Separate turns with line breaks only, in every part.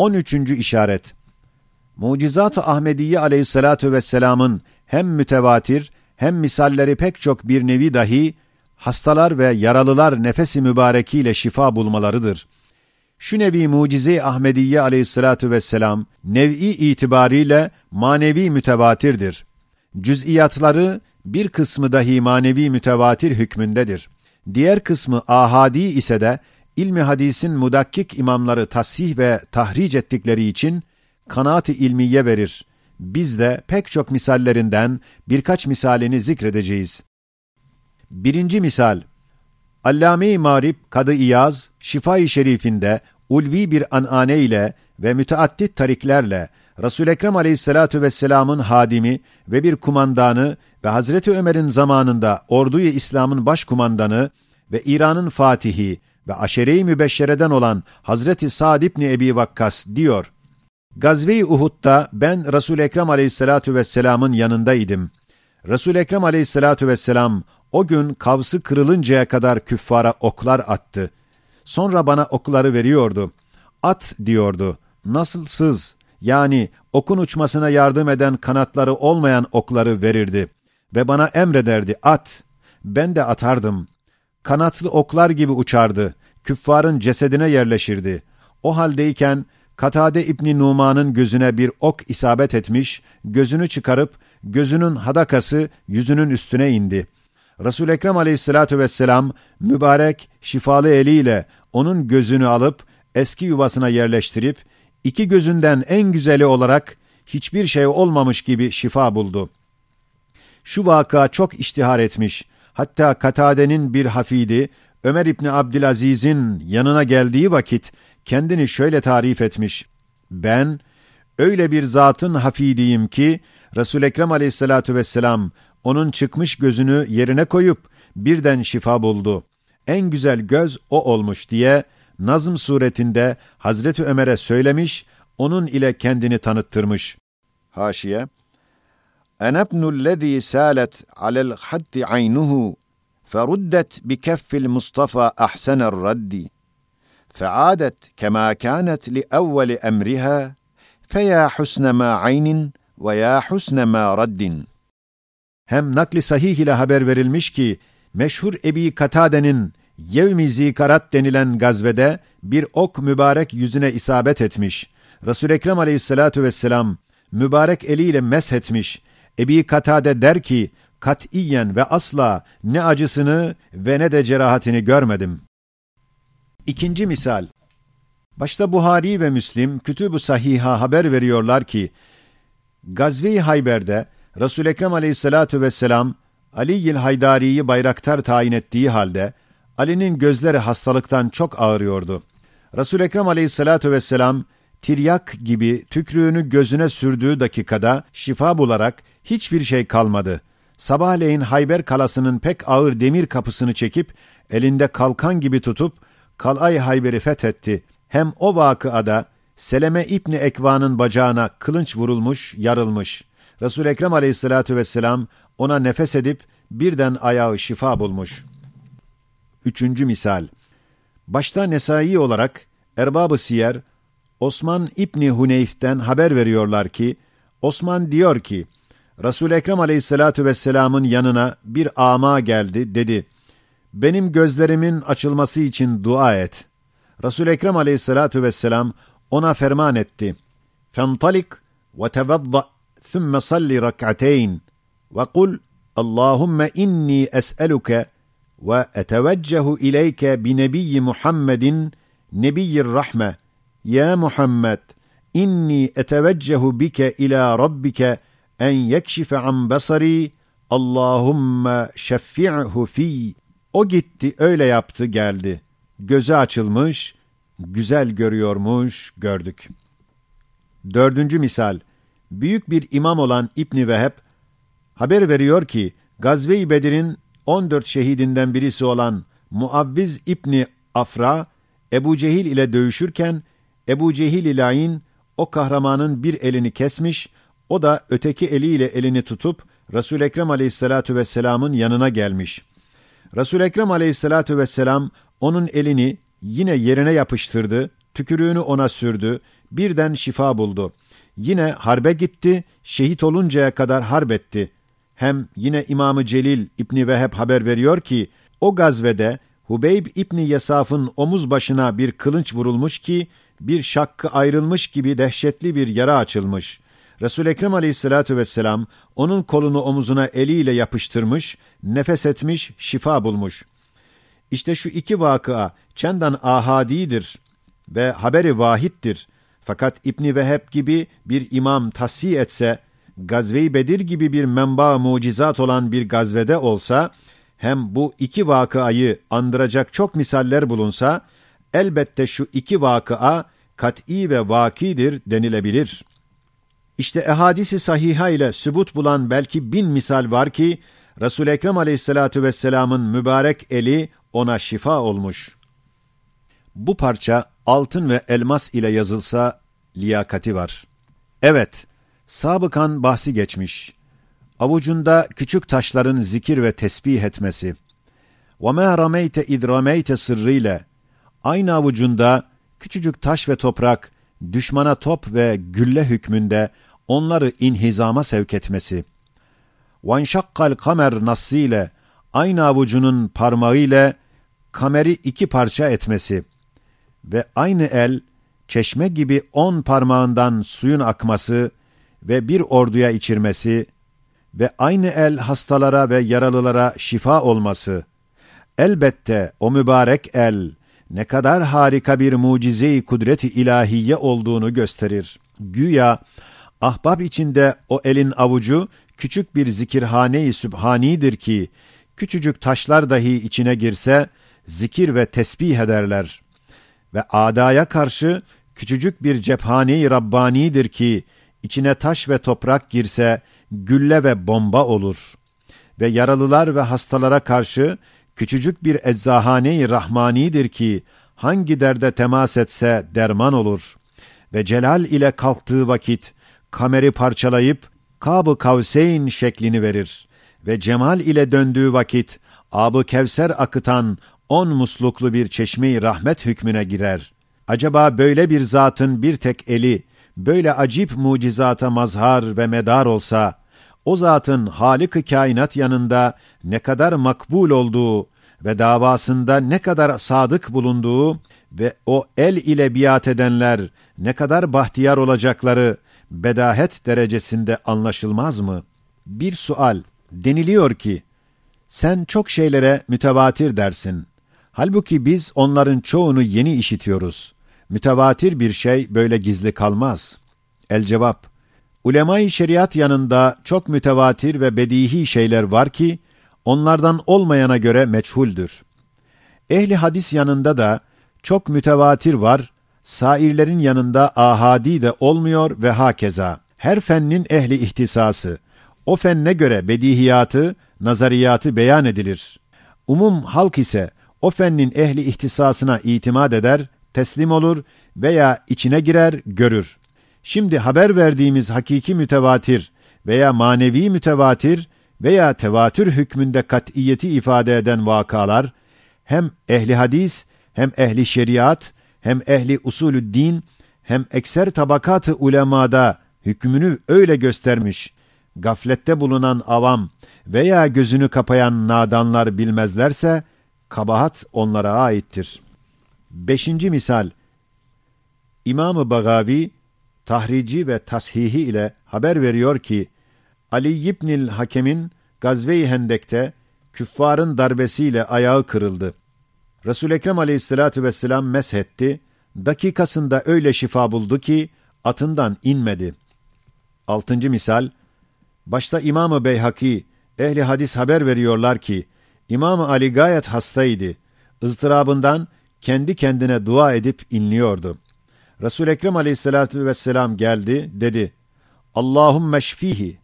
13. işaret Mucizat-ı Ahmediye aleyhissalatu vesselamın hem mütevatir hem misalleri pek çok bir nevi dahi hastalar ve yaralılar nefesi mübarekiyle şifa bulmalarıdır. Şu nevi mucize Ahmediye aleyhissalatu vesselam nev'i itibariyle manevi mütevatirdir. Cüz'iyatları bir kısmı dahi manevi mütevatir hükmündedir. Diğer kısmı ahadi ise de ilmi hadisin mudakkik imamları tasih ve tahric ettikleri için kanaat-ı ilmiye verir. Biz de pek çok misallerinden birkaç misalini zikredeceğiz. Birinci misal, Allame-i Marib Kadı İyaz, Şifa-i Şerifinde ulvi bir anane ile ve müteaddit tariklerle Resul Ekrem Aleyhissalatu vesselam'ın hadimi ve bir kumandanı ve Hazreti Ömer'in zamanında orduyu İslam'ın başkumandanı ve İran'ın fatihi ve aşere-i mübeşşereden olan Hazreti Sa'd ibn Ebi Vakkas diyor. Gazve-i Uhud'da ben Resul Ekrem Aleyhissalatu vesselam'ın yanındaydım. Resul Ekrem Aleyhissalatu vesselam o gün kavsı kırılıncaya kadar küffara oklar attı. Sonra bana okları veriyordu. At diyordu. Nasılsız? Yani okun uçmasına yardım eden kanatları olmayan okları verirdi. Ve bana emrederdi at. Ben de atardım. Kanatlı oklar gibi uçardı. Küffarın cesedine yerleşirdi. O haldeyken Katade İbni Numan'ın gözüne bir ok isabet etmiş, gözünü çıkarıp gözünün hadakası yüzünün üstüne indi. Resul Ekrem Aleyhissalatu vesselam mübarek şifalı eliyle onun gözünü alıp eski yuvasına yerleştirip iki gözünden en güzeli olarak hiçbir şey olmamış gibi şifa buldu. Şu vaka çok iştihar etmiş. Hatta Katade'nin bir hafidi Ömer İbni Abdülaziz'in yanına geldiği vakit kendini şöyle tarif etmiş. Ben öyle bir zatın hafidiyim ki Resul Ekrem Aleyhissalatu vesselam onun çıkmış gözünü yerine koyup birden şifa buldu. En güzel göz o olmuş diye nazım suretinde Hazreti Ömer'e söylemiş, onun ile kendini tanıttırmış. Haşiye أنا ابن الذي سالت على الخد عينه فردت بكف المصطفى أحسن الرد فعادت كما كانت لأول أمرها فيا حسن ما عين veya husne ma raddin. Hem nakli sahih ile haber verilmiş ki, meşhur Ebi Katade'nin Yevmi Zikarat denilen gazvede bir ok mübarek yüzüne isabet etmiş. Resul Ekrem Aleyhissalatu vesselam mübarek eliyle meshetmiş. Ebi Katade der ki, katiyen ve asla ne acısını ve ne de cerahatini görmedim. İkinci misal. Başta Buhari ve Müslim Kütüb-ü Sahih'a haber veriyorlar ki, Gazve-i Hayber'de Resul Ekrem Aleyhissalatu vesselam Ali'yil Haydari'yi bayraktar tayin ettiği halde Ali'nin gözleri hastalıktan çok ağrıyordu. Resul Ekrem Aleyhissalatu vesselam tiryak gibi tükrüğünü gözüne sürdüğü dakikada şifa bularak hiçbir şey kalmadı. Sabahleyin Hayber kalasının pek ağır demir kapısını çekip elinde kalkan gibi tutup Kalay Hayber'i fethetti. Hem o vakıada Seleme İbni Ekva'nın bacağına kılınç vurulmuş, yarılmış. Resul Ekrem Aleyhissalatu vesselam ona nefes edip birden ayağı şifa bulmuş. Üçüncü misal. Başta Nesai olarak Erbab-ı Siyer Osman İbni Huneyf'ten haber veriyorlar ki Osman diyor ki Resul Ekrem Aleyhissalatu vesselam'ın yanına bir ama geldi dedi. Benim gözlerimin açılması için dua et. Resul Ekrem Aleyhissalatu vesselam ona ferman etti. Fentalik ve tevadda thumma salli rak'atayn ve kul Allahumme inni es'eluke ve eteveccehu ileyke bi nebiyyi Muhammedin nebiyyir rahme. Ya Muhammed inni eteveccehu bike ila rabbike en yekşife an basari Allahumme şeffi'hu fi. O gitti öyle yaptı geldi. Gözü açılmış, güzel görüyormuş gördük. Dördüncü misal. Büyük bir imam olan İbni Veheb haber veriyor ki Gazve-i Bedir'in 14 şehidinden birisi olan Muavviz İbni Afra Ebu Cehil ile dövüşürken Ebu Cehil ilayin o kahramanın bir elini kesmiş, o da öteki eliyle elini tutup, Resul-i Ekrem aleyhissalatu vesselamın yanına gelmiş. Resul-i Ekrem aleyhissalatu vesselam onun elini yine yerine yapıştırdı, tükürüğünü ona sürdü, birden şifa buldu. Yine harbe gitti, şehit oluncaya kadar harbetti. Hem yine İmamı Celil İbni Veheb haber veriyor ki, o gazvede Hubeyb İbni Yesaf'ın omuz başına bir kılınç vurulmuş ki, bir şakkı ayrılmış gibi dehşetli bir yara açılmış. Resul Ekrem Aleyhissalatu vesselam onun kolunu omuzuna eliyle yapıştırmış, nefes etmiş, şifa bulmuş. İşte şu iki vakıa çendan ahadidir ve haberi vahittir. Fakat İbni Veheb gibi bir imam tasih etse, Gazve-i Bedir gibi bir menba mucizat olan bir gazvede olsa, hem bu iki vakıayı andıracak çok misaller bulunsa, elbette şu iki vakıa kat'i ve vakidir denilebilir. İşte ehadisi sahiha ile sübut bulan belki bin misal var ki, resul Ekrem aleyhissalatu vesselamın mübarek eli ona şifa olmuş. Bu parça altın ve elmas ile yazılsa liyakati var. Evet, sabıkan bahsi geçmiş. Avucunda küçük taşların zikir ve tesbih etmesi. وَمَا رَمَيْتَ اِذْ رَمَيْتَ sırrıyla aynı avucunda küçücük taş ve toprak düşmana top ve gülle hükmünde onları inhizama sevk etmesi. Vanşakkal kamer nasıyla aynı avucunun parmağı ile kameri iki parça etmesi ve aynı el çeşme gibi on parmağından suyun akması ve bir orduya içirmesi ve aynı el hastalara ve yaralılara şifa olması. Elbette o mübarek el ne kadar harika bir mucize-i kudreti ilahiye olduğunu gösterir. Güya ahbab içinde o elin avucu küçük bir zikirhane-i sübhanidir ki küçücük taşlar dahi içine girse zikir ve tesbih ederler. Ve adaya karşı küçücük bir cephane-i Rabbani'dir ki içine taş ve toprak girse gülle ve bomba olur. Ve yaralılar ve hastalara karşı küçücük bir eczahane-i Rahmani'dir ki hangi derde temas etse derman olur. Ve celal ile kalktığı vakit kameri parçalayıp Kab-ı Kavseyn şeklini verir ve cemal ile döndüğü vakit abı kevser akıtan on musluklu bir çeşmeyi rahmet hükmüne girer. Acaba böyle bir zatın bir tek eli, böyle acip mucizata mazhar ve medar olsa, o zatın Halık-ı kainat yanında ne kadar makbul olduğu ve davasında ne kadar sadık bulunduğu ve o el ile biat edenler ne kadar bahtiyar olacakları bedahet derecesinde anlaşılmaz mı? Bir sual, deniliyor ki, sen çok şeylere mütevatir dersin. Halbuki biz onların çoğunu yeni işitiyoruz. Mütevatir bir şey böyle gizli kalmaz. El cevap, Ulema-i şeriat yanında çok mütevatir ve bedihi şeyler var ki, onlardan olmayana göre meçhuldür. Ehli hadis yanında da çok mütevatir var, sairlerin yanında ahadi de olmuyor ve hakeza. Her fennin ehli ihtisası, o fenne göre bedihiyatı, nazariyatı beyan edilir. Umum halk ise o fennin ehli ihtisasına itimat eder, teslim olur veya içine girer, görür. Şimdi haber verdiğimiz hakiki mütevatir veya manevi mütevatir veya tevatür hükmünde kat'iyeti ifade eden vakalar, hem ehli hadis, hem ehli şeriat, hem ehli usulü din, hem ekser tabakatı ulemada hükmünü öyle göstermiş. Gaflette bulunan avam veya gözünü kapayan nadanlar bilmezlerse, kabahat onlara aittir. Beşinci misal, İmam-ı Bagavi, tahrici ve tashihi ile haber veriyor ki, Ali İbnil Hakem'in Gazve-i Hendek'te küffarın darbesiyle ayağı kırıldı. Resul Ekrem Aleyhissalatu vesselam meshetti. Dakikasında öyle şifa buldu ki atından inmedi. Altıncı misal Başta İmam-ı Beyhaki ehli hadis haber veriyorlar ki İmam Ali gayet hastaydı. ızdırabından kendi kendine dua edip inliyordu. Resul Ekrem Aleyhissalatu vesselam geldi, dedi: Allahümme şfihi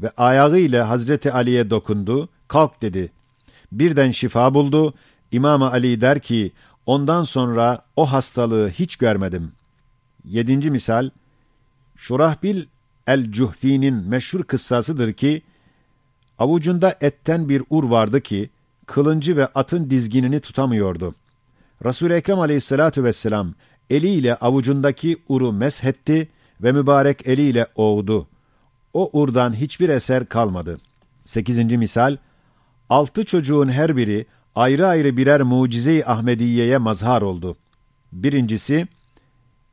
ve ayağıyla Hazreti Ali'ye dokundu, kalk dedi. Birden şifa buldu. İmam Ali der ki, ondan sonra o hastalığı hiç görmedim. Yedinci misal, Şurahbil el-Cuhfi'nin meşhur kıssasıdır ki, avucunda etten bir ur vardı ki, kılıncı ve atın dizginini tutamıyordu. Resul-i Ekrem aleyhissalatu vesselam eliyle avucundaki uru meshetti ve mübarek eliyle oğdu. O urdan hiçbir eser kalmadı. Sekizinci misal, altı çocuğun her biri ayrı ayrı birer mucize-i Ahmediye'ye mazhar oldu. Birincisi,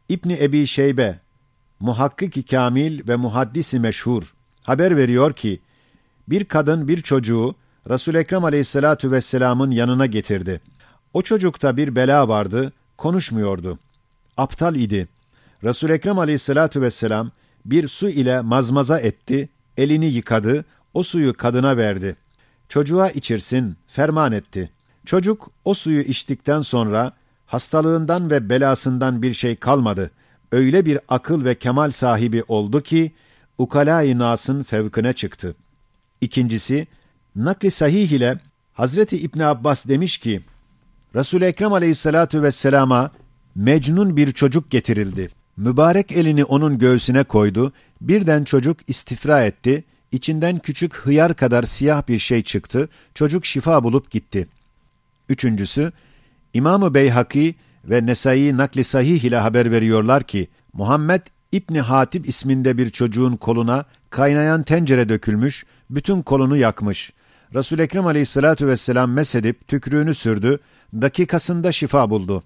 İbni Ebi Şeybe, muhakkik-i kamil ve muhaddisi meşhur, haber veriyor ki, bir kadın bir çocuğu Resul Ekrem Aleyhissalatu vesselam'ın yanına getirdi. O çocukta bir bela vardı, konuşmuyordu. Aptal idi. Resul Ekrem Aleyhissalatu vesselam bir su ile mazmaza etti, elini yıkadı, o suyu kadına verdi. Çocuğa içirsin, ferman etti. Çocuk o suyu içtikten sonra hastalığından ve belasından bir şey kalmadı. Öyle bir akıl ve kemal sahibi oldu ki ukala-i nasın fevkine çıktı. İkincisi, nakli sahih ile Hazreti İbn Abbas demiş ki, resul Ekrem aleyhissalatu vesselama mecnun bir çocuk getirildi. Mübarek elini onun göğsüne koydu, birden çocuk istifra etti, içinden küçük hıyar kadar siyah bir şey çıktı, çocuk şifa bulup gitti. Üçüncüsü, İmam-ı Beyhaki ve Nesai nakli sahih ile haber veriyorlar ki, Muhammed İbni Hatip isminde bir çocuğun koluna kaynayan tencere dökülmüş, bütün kolunu yakmış. Resul Ekrem Aleyhissalatu vesselam mesedip tükrüğünü sürdü, dakikasında şifa buldu.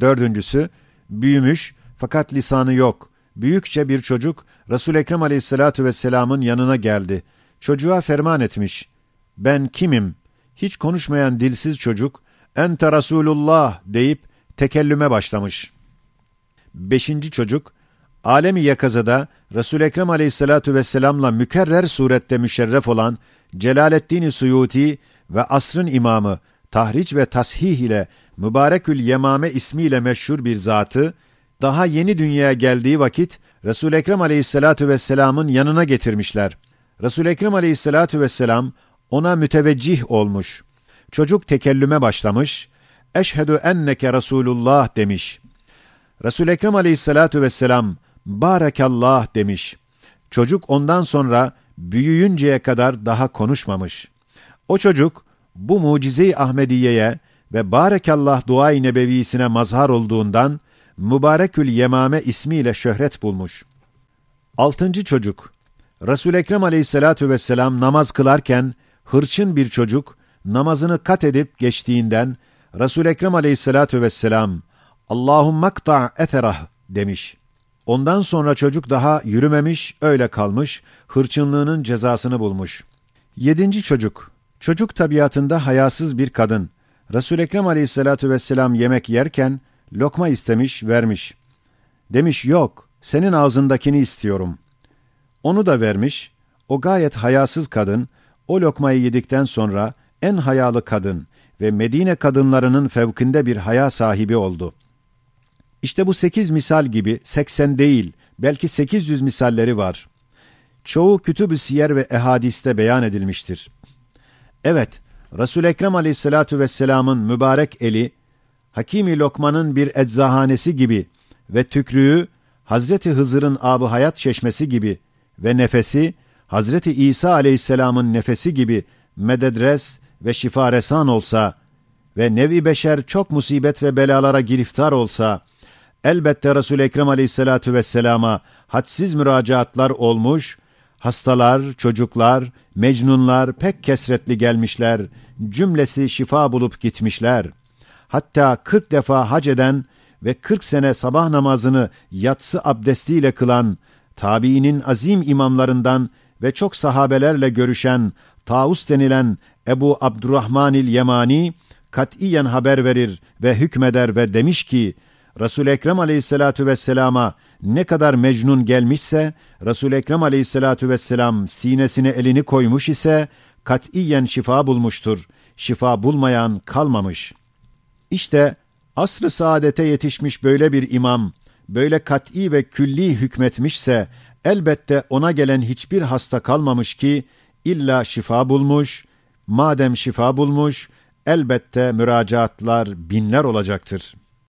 Dördüncüsü, büyümüş fakat lisanı yok. Büyükçe bir çocuk Resul Ekrem Aleyhissalatu vesselam'ın yanına geldi. Çocuğa ferman etmiş. Ben kimim? Hiç konuşmayan dilsiz çocuk, ente Resulullah deyip tekellüme başlamış. Beşinci çocuk, alemi yakazada Resul Ekrem Aleyhissalatu vesselam'la mükerrer surette müşerref olan Celaleddin Suyuti ve asrın imamı tahric ve tashih ile Mübarekül Yemame ismiyle meşhur bir zatı daha yeni dünyaya geldiği vakit Resul Ekrem Aleyhissalatu vesselam'ın yanına getirmişler. Resul Ekrem Aleyhissalatu vesselam ona müteveccih olmuş. Çocuk tekellüme başlamış. Eşhedü enneke Resulullah demiş. Resul Ekrem Aleyhissalatu vesselam Barakallah demiş. Çocuk ondan sonra büyüyünceye kadar daha konuşmamış. O çocuk bu mucize-i Ahmediye'ye ve Barekallah dua-i nebevisine mazhar olduğundan Mübarekül Yemame ismiyle şöhret bulmuş. Altıncı çocuk resul Ekrem aleyhissalatu vesselam namaz kılarken hırçın bir çocuk namazını kat edip geçtiğinden resul Ekrem aleyhissalatu vesselam Allahümme kta' etherah demiş. Ondan sonra çocuk daha yürümemiş, öyle kalmış, hırçınlığının cezasını bulmuş. Yedinci çocuk, çocuk tabiatında hayasız bir kadın. Resul Ekrem Aleyhissalatu vesselam yemek yerken lokma istemiş, vermiş. Demiş yok, senin ağzındakini istiyorum. Onu da vermiş. O gayet hayasız kadın o lokmayı yedikten sonra en hayalı kadın ve Medine kadınlarının fevkinde bir haya sahibi oldu. İşte bu sekiz misal gibi seksen değil, belki sekiz yüz misalleri var. Çoğu kütüb-ü siyer ve ehadiste beyan edilmiştir. Evet, resul Ekrem aleyhissalatu vesselamın mübarek eli, Hakimi Lokman'ın bir eczahanesi gibi ve tükrüğü Hazreti Hızır'ın abı hayat çeşmesi gibi ve nefesi Hazreti İsa aleyhisselamın nefesi gibi mededres ve şifaresan olsa ve nevi beşer çok musibet ve belalara giriftar olsa, elbette Resul-i Ekrem aleyhissalatu vesselama hadsiz müracaatlar olmuş, hastalar, çocuklar, mecnunlar pek kesretli gelmişler, cümlesi şifa bulup gitmişler. Hatta kırk defa hac eden ve kırk sene sabah namazını yatsı abdestiyle kılan, tabiinin azim imamlarından ve çok sahabelerle görüşen, Taus denilen Ebu Abdurrahmanil Yemani, katiyen haber verir ve hükmeder ve demiş ki, Resul Ekrem Aleyhissalatu vesselama ne kadar mecnun gelmişse Resul Ekrem Aleyhissalatu vesselam sinesine elini koymuş ise katiyen şifa bulmuştur. Şifa bulmayan kalmamış. İşte asr-ı saadete yetişmiş böyle bir imam böyle kat'i ve külli hükmetmişse elbette ona gelen hiçbir hasta kalmamış ki illa şifa bulmuş. Madem şifa bulmuş elbette müracaatlar binler olacaktır.''